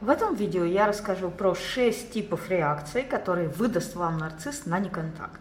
В этом видео я расскажу про 6 типов реакций, которые выдаст вам нарцисс на неконтакт.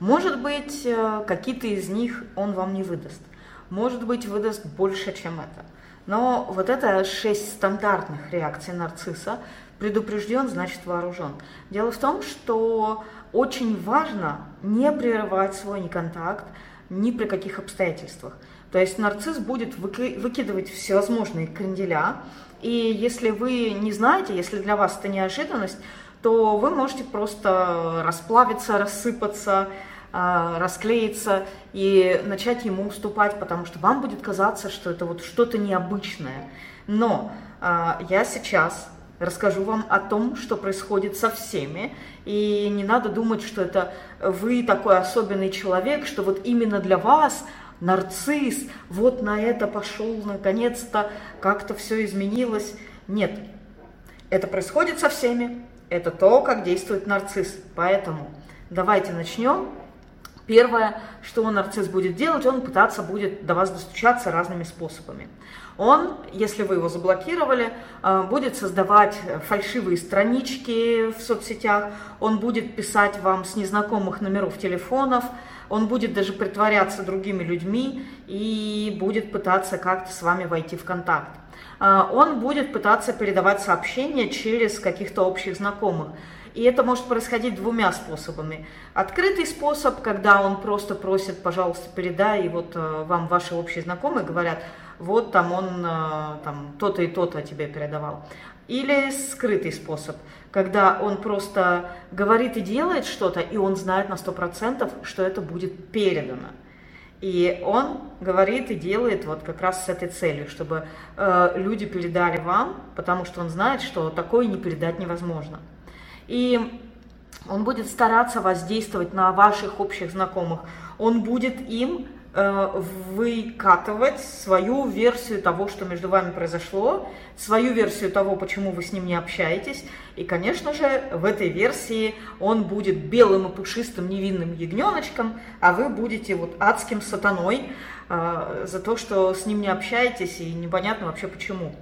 Может быть, э, какие-то из них он вам не выдаст. Может быть, выдаст больше, чем это. Но вот это 6 стандартных реакций нарцисса. Предупрежден, значит вооружен. Дело в том, что очень важно не прерывать свой неконтакт ни при каких обстоятельствах. То есть нарцисс будет выкидывать всевозможные кренделя, и если вы не знаете, если для вас это неожиданность, то вы можете просто расплавиться, рассыпаться, а, расклеиться и начать ему уступать, потому что вам будет казаться, что это вот что-то необычное. Но а, я сейчас расскажу вам о том, что происходит со всеми, и не надо думать, что это вы такой особенный человек, что вот именно для вас нарцисс, вот на это пошел, наконец-то как-то все изменилось. Нет, это происходит со всеми, это то, как действует нарцисс. Поэтому давайте начнем. Первое, что нарцисс будет делать, он пытаться будет до вас достучаться разными способами. Он, если вы его заблокировали, э, будет создавать фальшивые странички в соцсетях, он будет писать вам с незнакомых номеров телефонов, он будет даже притворяться другими людьми и будет пытаться как-то с вами войти в контакт. А, он будет пытаться передавать сообщения через каких-то общих знакомых. И это может происходить двумя способами. Открытый способ, когда он просто просит, пожалуйста, передай, и вот э, вам ваши общие знакомые говорят, вот там он э, там то-то и то-то тебе передавал. Или скрытый способ, когда он просто говорит и делает что-то, и он знает на 100%, что это будет передано. И он говорит и делает вот как раз с этой целью, чтобы э, люди передали вам, потому что он знает, что такое не передать невозможно. И он будет стараться воздействовать на ваших общих знакомых. Он будет им выкатывать свою версию того, что между вами произошло, свою версию того, почему вы с ним не общаетесь. И, конечно же, в этой версии он будет белым и пушистым невинным ягненочком, а вы будете вот адским сатаной э, за то, что с ним не общаетесь и непонятно вообще почему.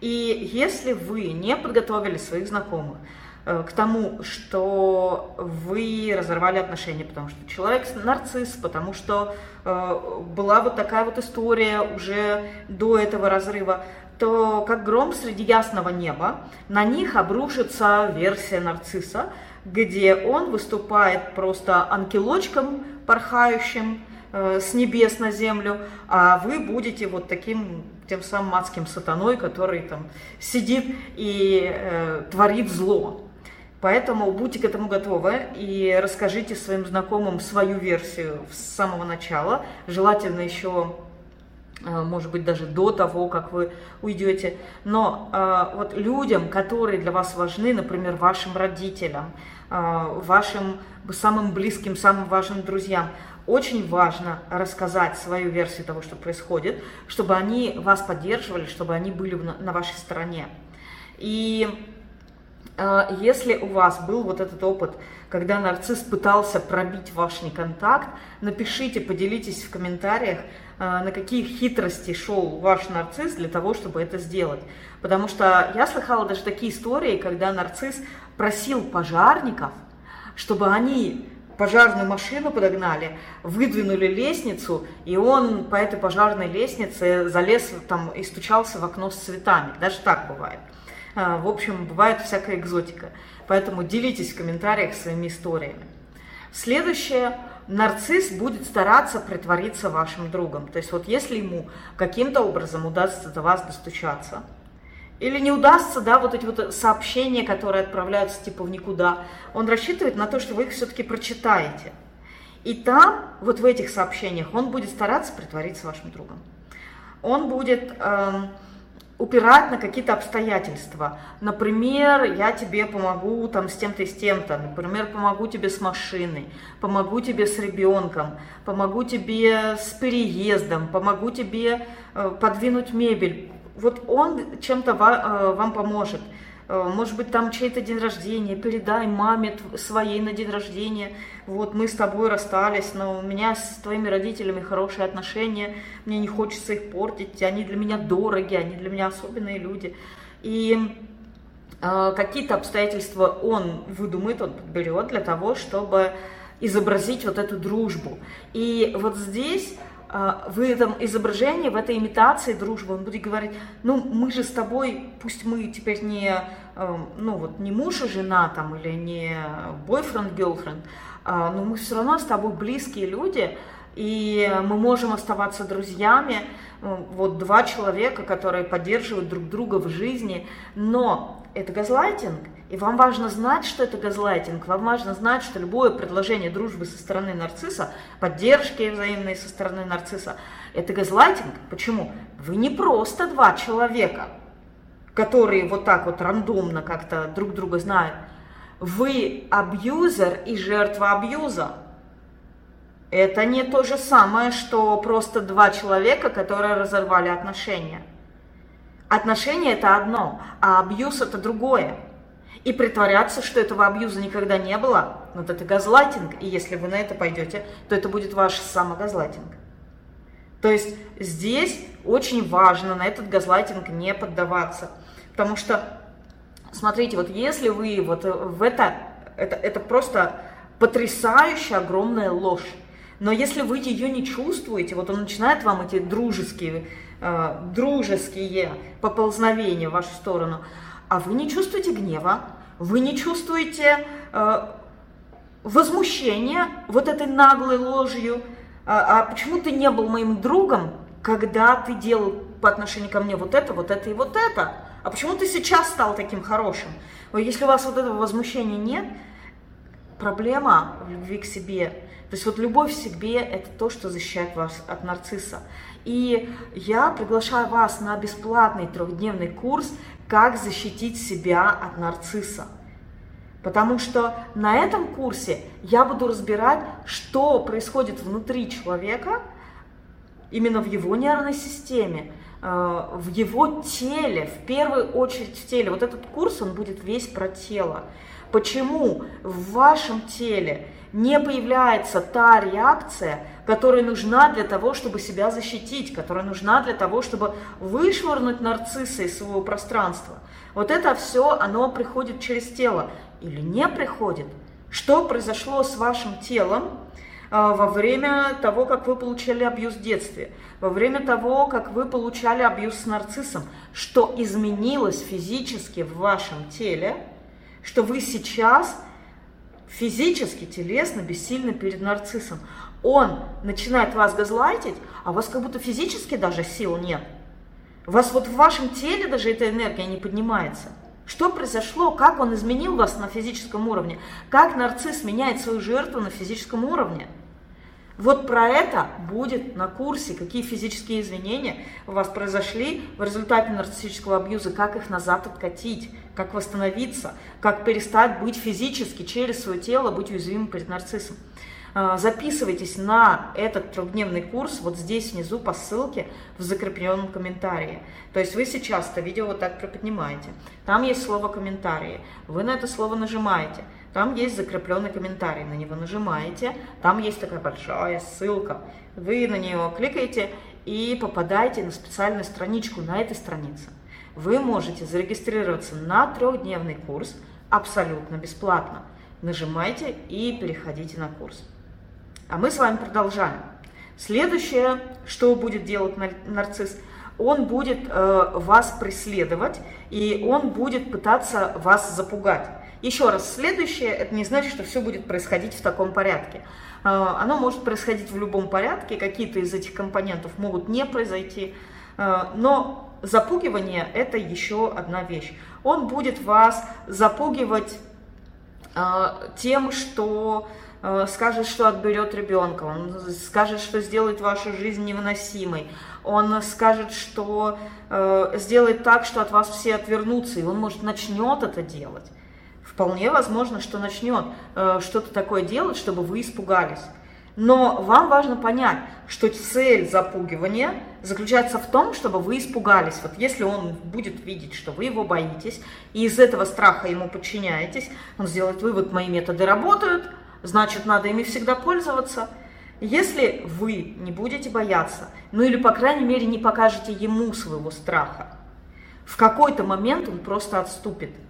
И если вы не подготовили своих знакомых, Э, к тому, что вы разорвали отношения, потому что человек нарцисс, потому что э, была вот такая вот история уже до этого разрыва, то как гром среди ясного неба на них обрушится версия нарцисса, где он выступает просто ангелочком порхающим э, с небес на землю, а вы будете вот таким тем самым адским сатаной, который там сидит и э, творит зло. Поэтому будьте к этому готовы и расскажите своим знакомым свою версию с самого начала, желательно еще э, может быть, даже до того, как вы уйдете. Но э, вот людям, которые для вас важны, например, вашим родителям, э, вашим самым близким, самым важным друзьям, очень важно рассказать свою версию того, что происходит, чтобы они вас поддерживали, чтобы они были на, вашей стороне. И если у вас был вот этот опыт, когда нарцисс пытался пробить ваш неконтакт, напишите, поделитесь в комментариях, а, на какие хитрости шел ваш нарцисс для того, чтобы это сделать. Потому что я слыхала даже такие истории, когда нарцисс просил пожарников, чтобы они пожарную машину подогнали, выдвинули лестницу, и он по этой пожарной лестнице залез там и стучался в окно с цветами. Даже так бывает. А, в общем, бывает всякая экзотика. Поэтому делитесь в комментариях своими историями. Следующее. Нарцисс будет стараться притвориться вашим другом. То есть вот если ему каким-то образом удастся до вас достучаться, или не удастся, да, вот эти вот сообщения, которые отправляются типа в никуда, он рассчитывает на то, что вы их все-таки прочитаете. И там, вот в этих сообщениях, он будет стараться притвориться вашим другом. Он будет... Эм, упирать на какие-то обстоятельства. Например, я тебе помогу там с тем-то и с тем-то. Например, помогу тебе с машиной, помогу тебе с ребенком, помогу тебе с переездом, помогу тебе э, подвинуть мебель. Вот он чем-то э, вам поможет. Э, может быть, там чей-то день рождения, передай маме своей на день рождения, вот мы с тобой расстались, но у меня с твоими родителями хорошие отношения, мне не хочется их портить, они для меня дороги, они для меня особенные люди. И э, какие-то обстоятельства он выдумает, он подберет для того, чтобы изобразить вот эту дружбу. И вот здесь в этом изображении, в этой имитации дружбы он будет говорить, ну, мы же с тобой, пусть мы теперь не, э, ну, вот, не муж и жена там, или не бойфренд, girlfriend, но мы все равно с тобой близкие люди, и мы можем оставаться друзьями, вот два человека, которые поддерживают друг друга в жизни, но это газлайтинг, и вам важно знать, что это газлайтинг, вам важно знать, что любое предложение дружбы со стороны нарцисса, поддержки взаимной со стороны нарцисса, это газлайтинг. Почему? Вы не просто два человека, которые вот так вот рандомно как-то друг друга знают. Вы абьюзер и жертва абьюза. Это не то же самое, что просто два человека, которые разорвали отношения. Отношения это одно, а абьюз это другое. И притворяться, что этого абьюза никогда не было, вот это газлайтинг, и если вы на это пойдете, то это будет ваш самогазлайтинг. То есть здесь очень важно на этот газлайтинг не поддаваться. Потому что, смотрите, вот если вы вот в это, это, это просто потрясающая огромная ложь. Но если вы ее не чувствуете, вот он начинает вам эти дружеские, дружеские поползновения в вашу сторону, а вы не чувствуете гнева, вы не чувствуете э, возмущения вот этой наглой ложью, а, а почему ты не был моим другом, когда ты делал по отношению ко мне вот это, вот это и вот это? А почему ты сейчас стал таким хорошим? Если у вас вот этого возмущения нет, проблема в любви к себе. То есть вот любовь к себе – это то, что защищает вас от нарцисса. И я приглашаю вас на бесплатный трехдневный курс «Как защитить себя от нарцисса». Потому что на этом курсе я буду разбирать, что происходит внутри человека, именно в его нервной системе, в его теле, в первую очередь в теле. Вот этот курс, он будет весь про тело. Почему в вашем теле не появляется та реакция, которая нужна для того, чтобы себя защитить, которая нужна для того, чтобы вышвырнуть нарцисса из своего пространства. Вот это все, оно приходит через тело или не приходит. Что произошло с вашим телом во время того, как вы получали абьюз в детстве, во время того, как вы получали абьюз с нарциссом, что изменилось физически в вашем теле – что вы сейчас физически, телесно, бессильны перед нарциссом. Он начинает вас газлайтить, а у вас как будто физически даже сил нет. У вас вот в вашем теле даже эта энергия не поднимается. Что произошло? Как он изменил вас на физическом уровне? Как нарцисс меняет свою жертву на физическом уровне? Вот про это будет на курсе, какие физические изменения у вас произошли в результате нарциссического абьюза, как их назад откатить, как восстановиться, как перестать быть физически через свое тело, быть уязвимым перед нарциссом. А, записывайтесь на этот трехдневный курс вот здесь внизу по ссылке в закрепленном комментарии. То есть вы сейчас это видео вот так приподнимаете. Там есть слово «комментарии». Вы на это слово нажимаете – там есть закрепленный комментарий, на него нажимаете, там есть такая большая ссылка. Вы на нее кликаете и попадаете на специальную страничку на этой странице. Вы можете зарегистрироваться на трехдневный курс абсолютно бесплатно. Нажимайте и переходите на курс. А мы с вами продолжаем. Следующее, что будет делать нарцисс, он будет э, вас преследовать, и он будет пытаться вас запугать. Еще раз, следующее, это не значит, что все будет происходить в таком порядке. А, оно может происходить в любом порядке, какие-то из этих компонентов могут не произойти, а, но запугивание – это еще одна вещь. Он будет вас запугивать а, тем, что скажет, что отберет ребенка, он скажет, что сделает вашу жизнь невыносимой, он скажет, что сделает так, что от вас все отвернутся, и он, может, начнет это делать вполне возможно, что начнет э, что-то такое делать, чтобы вы испугались. Но вам важно понять, что цель запугивания заключается в том, чтобы вы испугались. Вот если он будет видеть, что вы его боитесь, и из этого страха ему подчиняетесь, он сделает вывод, мои методы работают, значит, надо ими всегда пользоваться. Если вы не будете бояться, ну или, по крайней мере, не покажете ему своего страха, в какой-то момент он просто отступит –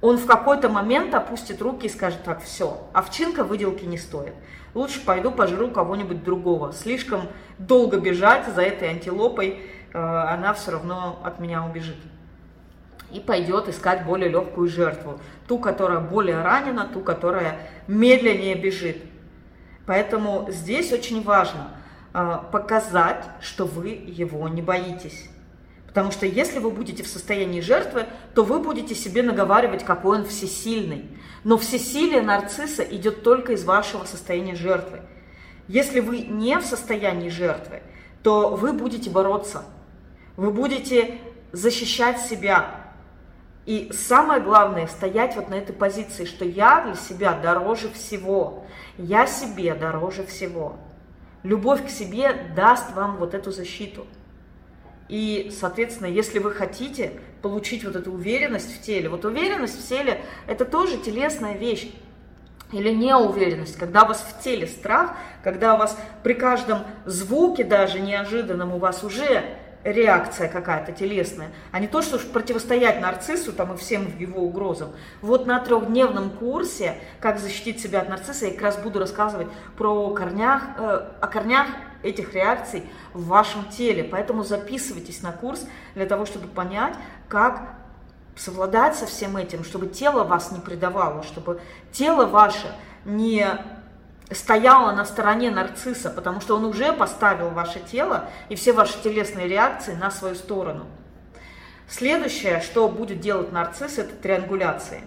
он в какой-то момент опустит руки и скажет, так, все, овчинка выделки не стоит. Лучше пойду пожру кого-нибудь другого. Слишком долго бежать за этой антилопой, э, она все равно от меня убежит. И пойдет искать более легкую жертву. Ту, которая более ранена, ту, которая медленнее бежит. Поэтому здесь очень важно э, показать, что вы его не боитесь. Потому что если вы будете в состоянии жертвы, то вы будете себе наговаривать, какой он всесильный. Но всесилие нарцисса идет только из вашего состояния жертвы. Если вы не в состоянии жертвы, то вы будете бороться. Вы будете защищать себя. И самое главное, стоять вот на этой позиции, что я для себя дороже всего. Я себе дороже всего. Любовь к себе даст вам вот эту защиту. И, соответственно, если вы хотите получить вот эту уверенность в теле, вот уверенность в теле – это тоже телесная вещь. Или неуверенность, когда у вас в теле страх, когда у вас при каждом звуке даже неожиданном у вас уже реакция какая-то телесная, а не то, что противостоять нарциссу там, и всем его угрозам. Вот на трехдневном курсе «Как защитить себя от нарцисса» я как раз буду рассказывать про корнях, э, о корнях этих реакций в вашем теле. Поэтому записывайтесь на курс для того, чтобы понять, как совладать со всем этим, чтобы тело вас не предавало, чтобы тело ваше не стояло на стороне нарцисса, потому что он уже поставил ваше тело и все ваши телесные реакции на свою сторону. Следующее, что будет делать нарцисс, это триангуляции.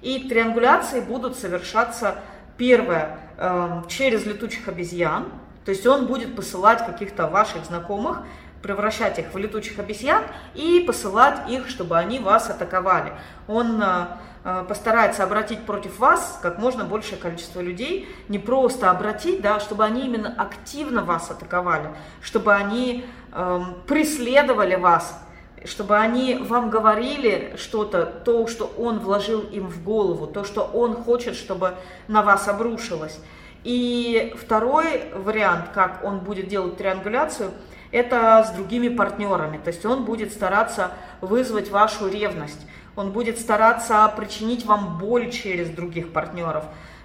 И триангуляции будут совершаться, первое, эм, через летучих обезьян, то есть он будет посылать каких-то ваших знакомых, превращать их в летучих обезьян и посылать их, чтобы они вас атаковали. Он э, э, постарается обратить против вас как можно большее количество людей, не просто обратить, да, чтобы они именно активно вас атаковали, чтобы они э, преследовали вас, чтобы они вам говорили что-то, то, что он вложил им в голову, то, что он хочет, чтобы на вас обрушилось. И второй вариант, как он будет делать триангуляцию, это с другими партнерами. То есть он будет стараться вызвать вашу ревность, он будет стараться причинить вам боль через других партнеров.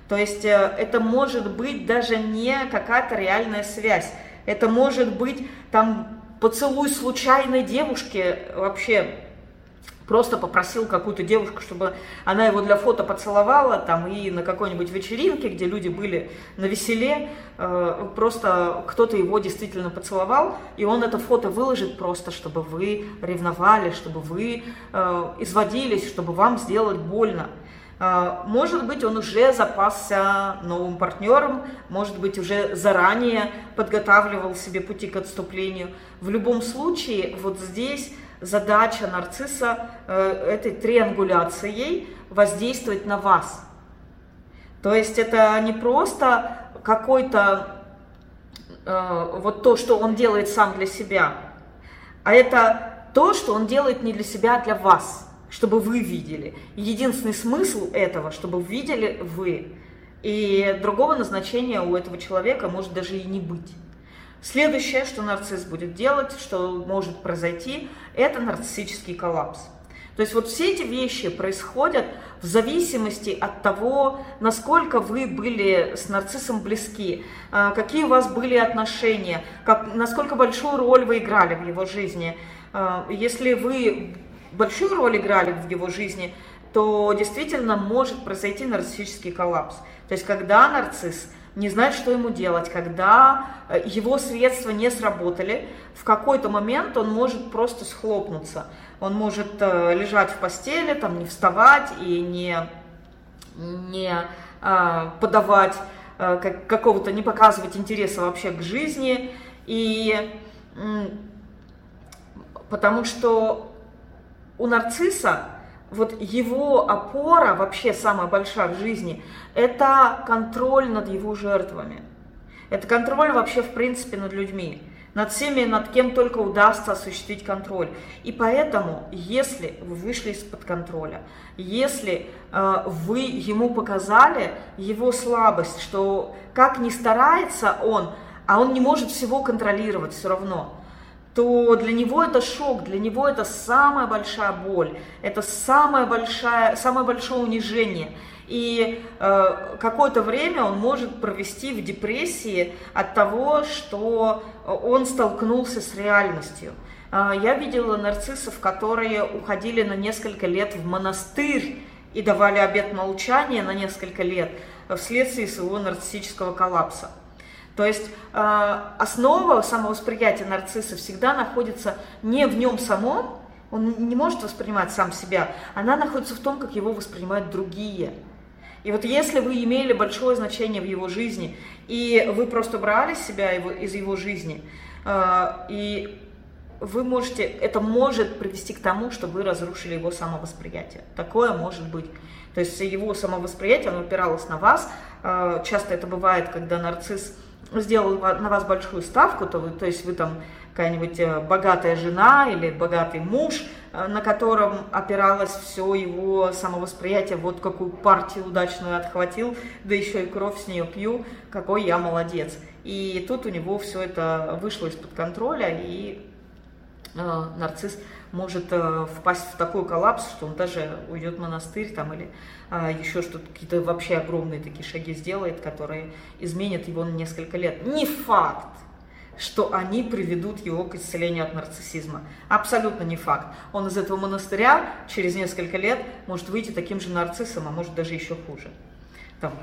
То есть э, это может быть даже не какая-то реальная связь. Это может быть там поцелуй случайной девушки вообще просто попросил какую-то девушку, чтобы она его для фото поцеловала, там, и на какой-нибудь вечеринке, где люди были на веселе, э, просто кто-то его действительно поцеловал, и он это фото выложит просто, чтобы вы ревновали, чтобы вы э, изводились, чтобы вам сделать больно. Э, может быть, он уже запасся новым партнером, может быть, уже заранее подготавливал себе пути к отступлению. В любом случае, вот здесь задача нарцисса э, этой триангуляцией воздействовать на вас. То есть это не просто какой-то э, вот то, что он делает сам для себя, а это то, что он делает не для себя, а для вас, чтобы вы видели. единственный смысл этого, чтобы видели вы. И другого назначения у этого человека может даже и не быть. Следующее, что нарцисс будет делать, что может произойти, это нарциссический коллапс. То есть вот все эти вещи происходят в зависимости от того, насколько вы были с нарциссом близки, а, какие у вас были отношения, как, насколько большую роль вы играли в его жизни. А, если вы большую роль играли в его жизни, то действительно может произойти нарциссический коллапс. То есть когда нарцисс не знает, что ему делать, когда э, его средства не сработали, в какой-то момент он может просто схлопнуться. Он может э, лежать в постели, там, не вставать и не, не а, подавать как, какого-то, не показывать интереса вообще к жизни. И потому что у нарцисса вот его опора, вообще самая большая в жизни, это контроль над его жертвами. Это контроль вообще, в принципе, над людьми. Над всеми, над кем только удастся осуществить контроль. И поэтому, если вы вышли из-под контроля, если э, вы ему показали его слабость, что как ни старается он, а он не может всего контролировать все равно, то для него это шок, для него это самая большая боль, это самое большое, самое большое унижение. И э, какое-то время он может провести в депрессии от того, что он столкнулся с реальностью. Э, я видела нарциссов, которые уходили на несколько лет в монастырь и давали обет молчания на несколько лет вследствие своего нарциссического коллапса. То есть э, основа самовосприятия нарцисса всегда находится не в нем самом, он не может воспринимать сам себя, она находится в том, как его воспринимают другие. И вот если вы имели большое значение в его жизни, и вы просто брали себя его, из его жизни, э, и вы можете, это может привести к тому, что вы разрушили его самовосприятие. Такое может быть. То есть его самовосприятие, оно опиралось на вас. Э, часто это бывает, когда нарцисс сделал на вас большую ставку, то, вы, то есть вы там какая-нибудь э, богатая жена или богатый муж, э, на котором опиралось все его самовосприятие, вот какую партию удачную отхватил, да еще и кровь с нее пью, какой я молодец. И тут у него все это вышло из-под контроля, и э, нарцисс может э, впасть в такой коллапс, что он даже уйдет в монастырь там или э, еще что-то, какие-то вообще огромные такие шаги сделает, которые изменят его на несколько лет. Не факт, что они приведут его к исцелению от нарциссизма. Абсолютно не факт. Он из этого монастыря через несколько лет может выйти таким же нарциссом, а может даже еще хуже. Там,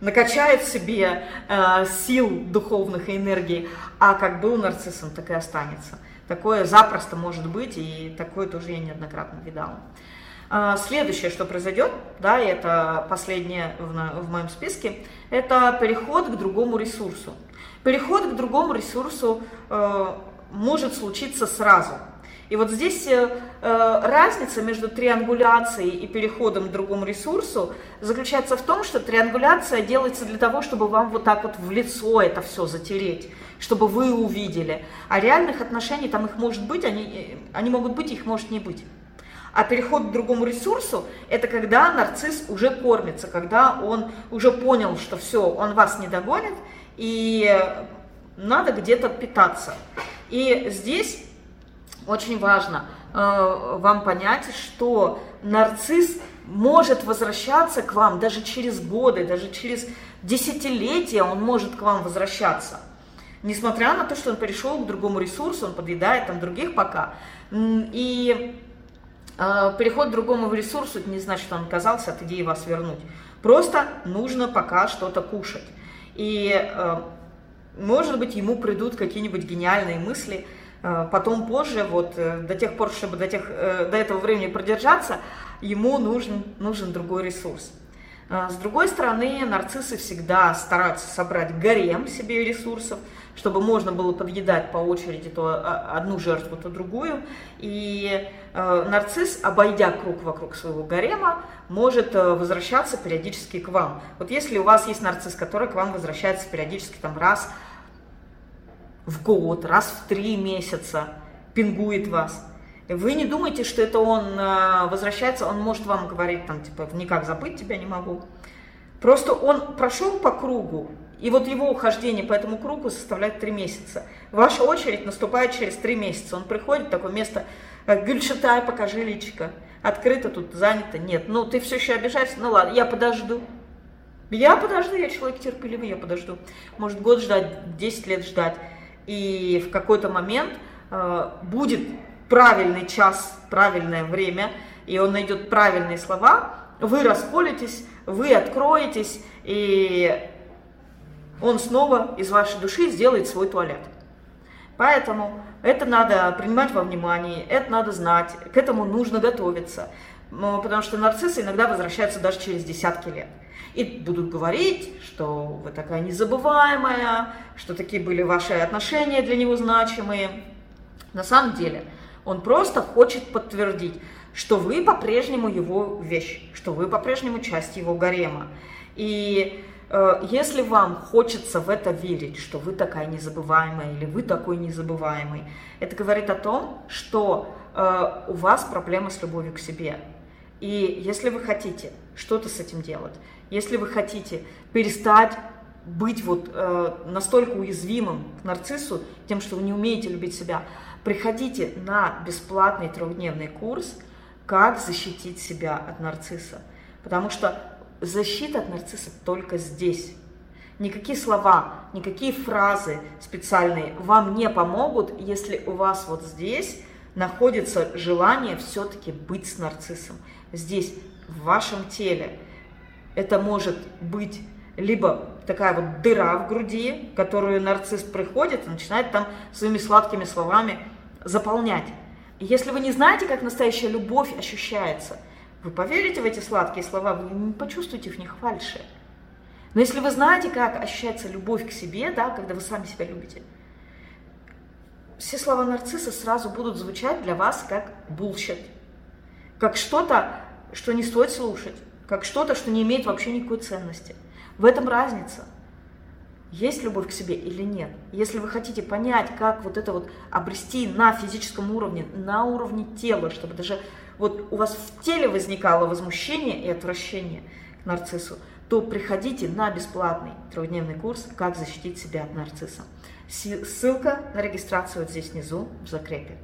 накачает себе э, сил духовных и энергии, а как был нарциссом, так и останется. Такое запросто может быть, и такое тоже я неоднократно видала. А, следующее, что произойдет, да, и это последнее в, в моем списке, это переход к другому ресурсу. Переход к другому ресурсу э, может случиться сразу. И вот здесь э, э, разница между триангуляцией и переходом к другому ресурсу заключается в том, что триангуляция делается для того, чтобы вам вот так вот в лицо это все затереть чтобы вы увидели. А реальных отношений там их может быть, они, они могут быть, их может не быть. А переход к другому ресурсу – это когда нарцисс уже кормится, когда он уже понял, что все, он вас не догонит, и надо где-то питаться. И здесь очень важно э, вам понять, что нарцисс может возвращаться к вам даже через годы, даже через десятилетия он может к вам возвращаться – Несмотря на то, что он перешел к другому ресурсу, он подъедает там других пока. И э, переход к другому ресурсу, не значит, что он отказался от идеи вас вернуть. Просто нужно пока что-то кушать. И, э, может быть, ему придут какие-нибудь гениальные мысли, э, потом позже, вот э, до тех пор, чтобы до, тех, э, до этого времени продержаться, ему нужен, нужен другой ресурс. Э, с другой стороны, нарциссы всегда стараются собрать гарем себе ресурсов, чтобы можно было подъедать по очереди то а, одну жертву, то другую. И э, нарцисс, обойдя круг вокруг своего гарема, может э, возвращаться периодически к вам. Вот если у вас есть нарцисс, который к вам возвращается периодически там раз в год, раз в три месяца, пингует вас, вы не думайте, что это он э, возвращается, он может вам говорить там, типа, никак забыть тебя не могу. Просто он прошел по кругу, и вот его ухождение по этому кругу составляет три месяца. Ваша очередь наступает через три месяца. Он приходит такое место, Гюльшатай, покажи личико. Открыто тут, занято. Нет, ну ты все еще обижаешься? Ну ладно, я подожду. Я подожду, я человек терпеливый, я подожду. Может год ждать, 10 лет ждать. И в какой-то момент э, будет правильный час, правильное время, и он найдет правильные слова, вы расколетесь, вы откроетесь, и он снова из вашей души сделает свой туалет. Поэтому это надо принимать во внимание, это надо знать, к этому нужно готовиться. Потому что нарциссы иногда возвращаются даже через десятки лет. И будут говорить, что вы такая незабываемая, что такие были ваши отношения для него значимые. На самом деле, он просто хочет подтвердить, что вы по-прежнему его вещь, что вы по-прежнему часть его гарема. И Э, если вам хочется в это верить, что вы такая незабываемая или вы такой незабываемый, это говорит о том, что э, у вас проблема с любовью к себе. И если вы хотите что-то с этим делать, если вы хотите перестать быть вот э, настолько уязвимым к нарциссу, тем, что вы не умеете любить себя, приходите на бесплатный трехдневный курс «Как защитить себя от нарцисса». Потому что защита от нарцисса только здесь. Никакие слова, никакие фразы специальные вам не помогут, если у вас вот здесь находится желание все-таки быть с нарциссом. Здесь, в вашем теле. Это может быть либо такая вот дыра в груди, которую нарцисс приходит и начинает там своими сладкими словами заполнять. И если вы не знаете, как настоящая любовь ощущается, вы поверите в эти сладкие слова, вы не почувствуете в них фальши. Но если вы знаете, как ощущается любовь к себе, да, когда вы сами себя любите, все слова нарцисса сразу будут звучать для вас как bullshit, как что-то, что не стоит слушать, как что-то, что не имеет вообще никакой ценности. В этом разница. Есть любовь к себе или нет? Если вы хотите понять, как вот это вот обрести на физическом уровне, на уровне тела, чтобы даже вот у вас в теле возникало возмущение и отвращение к нарциссу, то приходите на бесплатный трехдневный курс «Как защитить себя от нарцисса». Ссылка на регистрацию вот здесь внизу в закрепе.